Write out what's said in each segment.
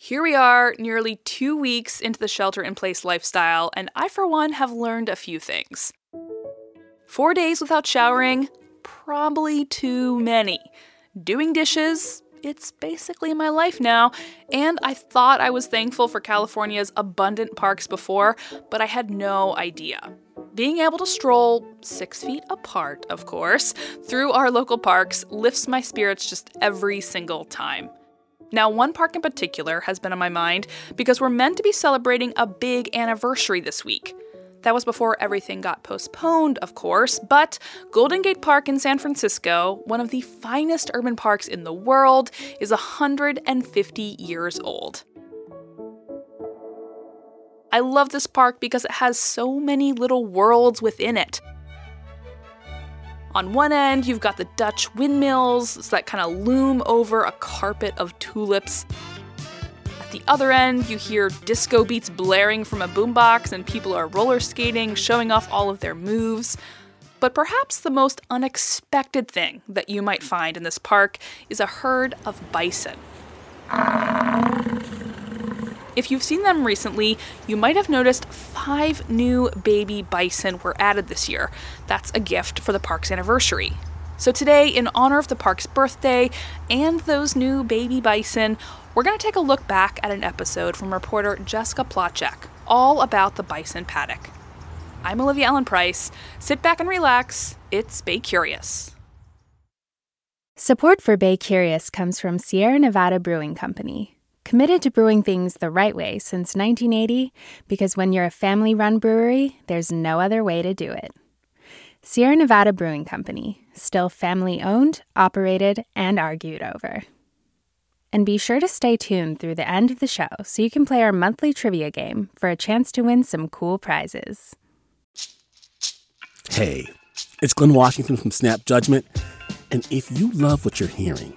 Here we are, nearly two weeks into the shelter in place lifestyle, and I, for one, have learned a few things. Four days without showering, probably too many. Doing dishes, it's basically my life now, and I thought I was thankful for California's abundant parks before, but I had no idea. Being able to stroll, six feet apart, of course, through our local parks lifts my spirits just every single time. Now, one park in particular has been on my mind because we're meant to be celebrating a big anniversary this week. That was before everything got postponed, of course, but Golden Gate Park in San Francisco, one of the finest urban parks in the world, is 150 years old. I love this park because it has so many little worlds within it. On one end, you've got the Dutch windmills that kind of loom over a carpet of tulips. At the other end, you hear disco beats blaring from a boombox and people are roller skating, showing off all of their moves. But perhaps the most unexpected thing that you might find in this park is a herd of bison. If you've seen them recently, you might have noticed five new baby bison were added this year. That's a gift for the park's anniversary. So, today, in honor of the park's birthday and those new baby bison, we're going to take a look back at an episode from reporter Jessica Placzek, all about the bison paddock. I'm Olivia Allen Price. Sit back and relax. It's Bay Curious. Support for Bay Curious comes from Sierra Nevada Brewing Company committed to brewing things the right way since 1980 because when you're a family run brewery, there's no other way to do it. Sierra Nevada Brewing Company, still family owned, operated, and argued over. And be sure to stay tuned through the end of the show so you can play our monthly trivia game for a chance to win some cool prizes. Hey, it's Glynn Washington from Snap Judgment. And if you love what you're hearing,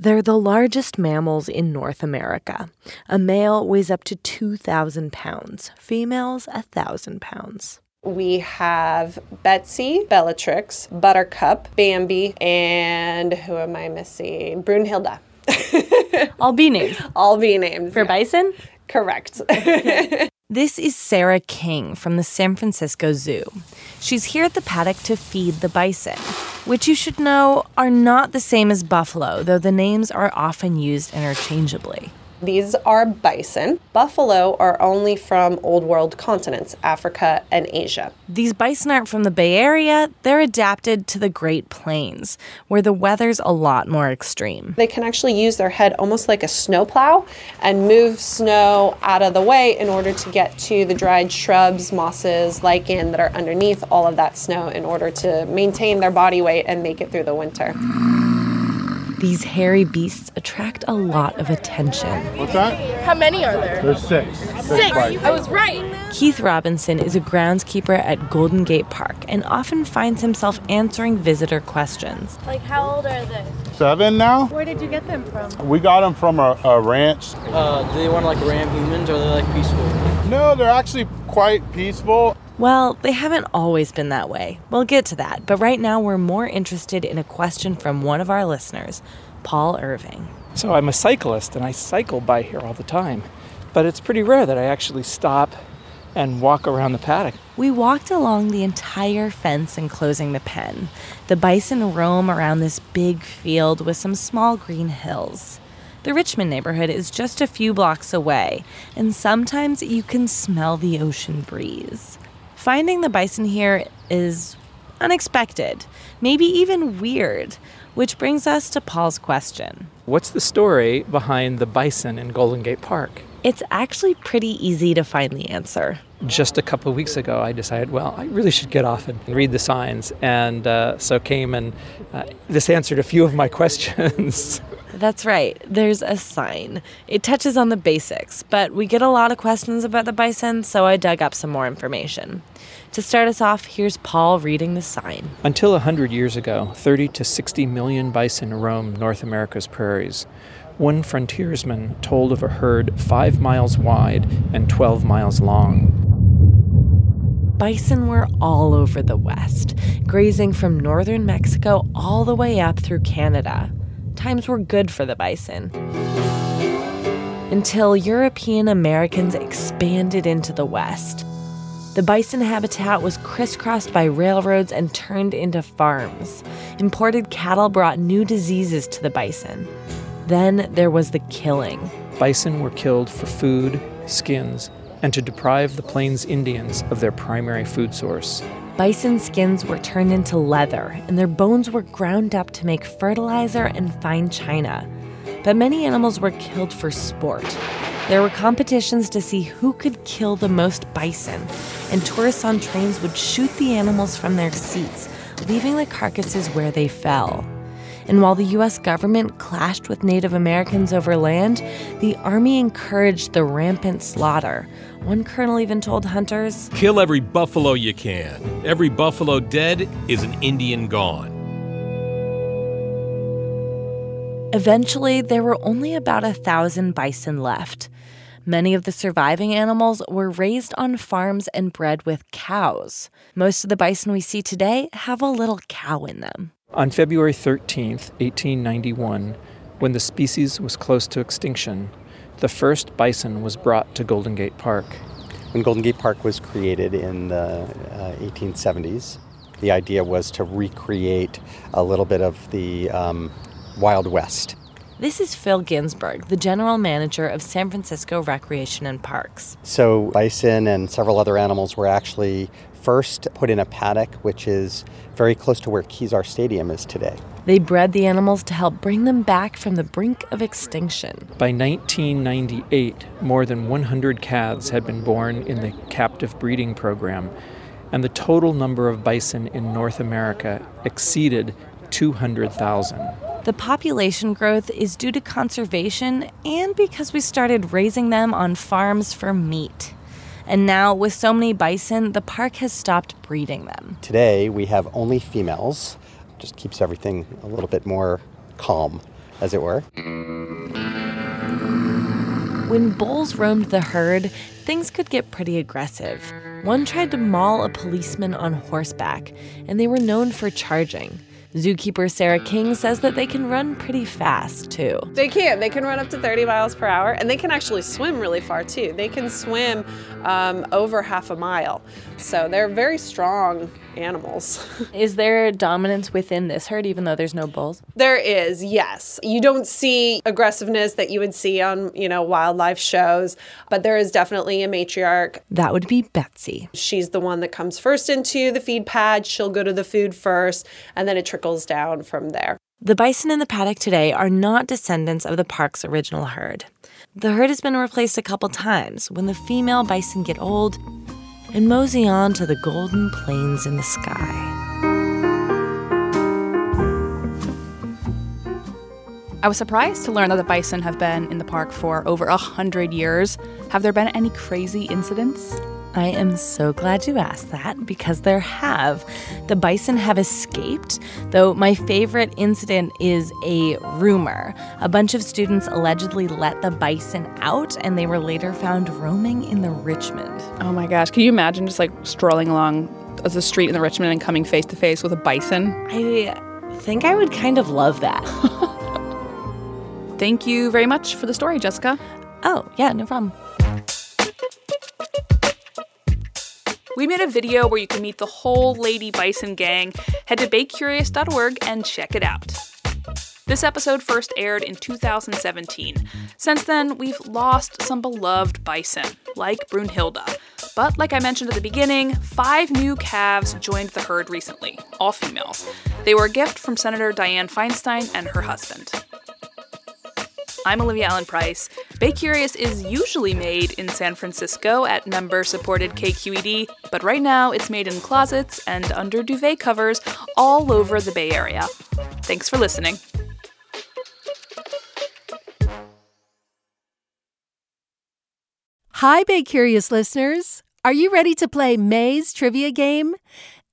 They're the largest mammals in North America. A male weighs up to 2,000 pounds, females, 1,000 pounds. We have Betsy, Bellatrix, Buttercup, Bambi, and who am I missing? Brunhilde. All B names. All B names. For yeah. bison? Correct. this is Sarah King from the San Francisco Zoo. She's here at the paddock to feed the bison, which you should know are not the same as buffalo, though the names are often used interchangeably. These are bison. Buffalo are only from Old World continents, Africa and Asia. These bison aren't from the Bay Area, they're adapted to the Great Plains, where the weather's a lot more extreme. They can actually use their head almost like a snowplow and move snow out of the way in order to get to the dried shrubs, mosses, lichen that are underneath all of that snow in order to maintain their body weight and make it through the winter. These hairy beasts attract a lot of attention. What's that? How many are there? There's six. Six. six. I was right. Keith Robinson is a groundskeeper at Golden Gate Park and often finds himself answering visitor questions. Like, how old are they? Seven now. Where did you get them from? We got them from a, a ranch. Uh, do they want to like ram humans or are they like peaceful? No, they're actually quite peaceful. Well, they haven't always been that way. We'll get to that, but right now we're more interested in a question from one of our listeners, Paul Irving. So I'm a cyclist and I cycle by here all the time, but it's pretty rare that I actually stop and walk around the paddock. We walked along the entire fence enclosing the pen. The bison roam around this big field with some small green hills. The Richmond neighborhood is just a few blocks away, and sometimes you can smell the ocean breeze. Finding the bison here is unexpected, maybe even weird, which brings us to Paul's question. What's the story behind the bison in Golden Gate Park? It's actually pretty easy to find the answer. Just a couple of weeks ago, I decided, well, I really should get off and read the signs, and uh, so came and uh, this answered a few of my questions. That's right. There's a sign. It touches on the basics, but we get a lot of questions about the bison, so I dug up some more information. To start us off, here's Paul reading the sign. Until 100 years ago, 30 to 60 million bison roamed North America's prairies. One frontiersman told of a herd five miles wide and 12 miles long. Bison were all over the West, grazing from northern Mexico all the way up through Canada. Times were good for the bison. Until European Americans expanded into the West. The bison habitat was crisscrossed by railroads and turned into farms. Imported cattle brought new diseases to the bison. Then there was the killing. Bison were killed for food, skins, and to deprive the Plains Indians of their primary food source. Bison skins were turned into leather, and their bones were ground up to make fertilizer and fine china. But many animals were killed for sport. There were competitions to see who could kill the most bison, and tourists on trains would shoot the animals from their seats, leaving the carcasses where they fell. And while the US government clashed with Native Americans over land, the Army encouraged the rampant slaughter. One colonel even told hunters Kill every buffalo you can. Every buffalo dead is an Indian gone. Eventually, there were only about a thousand bison left. Many of the surviving animals were raised on farms and bred with cows. Most of the bison we see today have a little cow in them. On February 13th, 1891, when the species was close to extinction, the first bison was brought to Golden Gate Park. When Golden Gate Park was created in the uh, 1870s, the idea was to recreate a little bit of the um, Wild West. This is Phil Ginsburg, the general manager of San Francisco Recreation and Parks. So, bison and several other animals were actually first put in a paddock, which is very close to where Kezar Stadium is today. They bred the animals to help bring them back from the brink of extinction. By 1998, more than 100 calves had been born in the captive breeding program, and the total number of bison in North America exceeded 200,000. The population growth is due to conservation and because we started raising them on farms for meat. And now, with so many bison, the park has stopped breeding them. Today, we have only females. Just keeps everything a little bit more calm, as it were. When bulls roamed the herd, things could get pretty aggressive. One tried to maul a policeman on horseback, and they were known for charging. Zookeeper Sarah King says that they can run pretty fast too. They can. They can run up to 30 miles per hour, and they can actually swim really far too. They can swim um, over half a mile. So they're very strong animals. Is there dominance within this herd, even though there's no bulls? There is, yes. You don't see aggressiveness that you would see on, you know, wildlife shows, but there is definitely a matriarch. That would be Betsy. She's the one that comes first into the feed pad. She'll go to the food first, and then it trickles down from there. The bison in the paddock today are not descendants of the park's original herd. The herd has been replaced a couple times when the female bison get old and mosey on to the golden plains in the sky. I was surprised to learn that the bison have been in the park for over a hundred years. Have there been any crazy incidents? I am so glad you asked that because there have. The bison have escaped, though my favorite incident is a rumor. A bunch of students allegedly let the bison out and they were later found roaming in the Richmond. Oh my gosh, can you imagine just like strolling along the street in the Richmond and coming face to face with a bison? I think I would kind of love that. Thank you very much for the story, Jessica. Oh, yeah, no problem. We made a video where you can meet the whole Lady Bison gang. Head to baycurious.org and check it out. This episode first aired in 2017. Since then, we've lost some beloved bison, like Brunhilde. But like I mentioned at the beginning, five new calves joined the herd recently, all females. They were a gift from Senator Dianne Feinstein and her husband. I'm Olivia Allen Price. Bay Curious is usually made in San Francisco at member supported KQED, but right now it's made in closets and under duvet covers all over the Bay Area. Thanks for listening. Hi, Bay Curious listeners. Are you ready to play May's trivia game?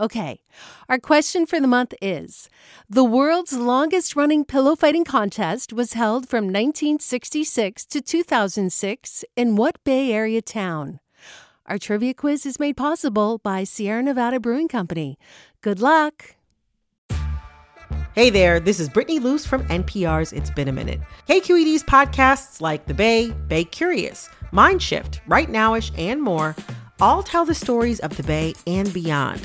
Okay, our question for the month is The world's longest running pillow fighting contest was held from 1966 to 2006 in what Bay Area town? Our trivia quiz is made possible by Sierra Nevada Brewing Company. Good luck! Hey there, this is Brittany Luce from NPR's It's Been a Minute. KQED's podcasts like The Bay, Bay Curious, Mindshift, Right Nowish, and more all tell the stories of the Bay and beyond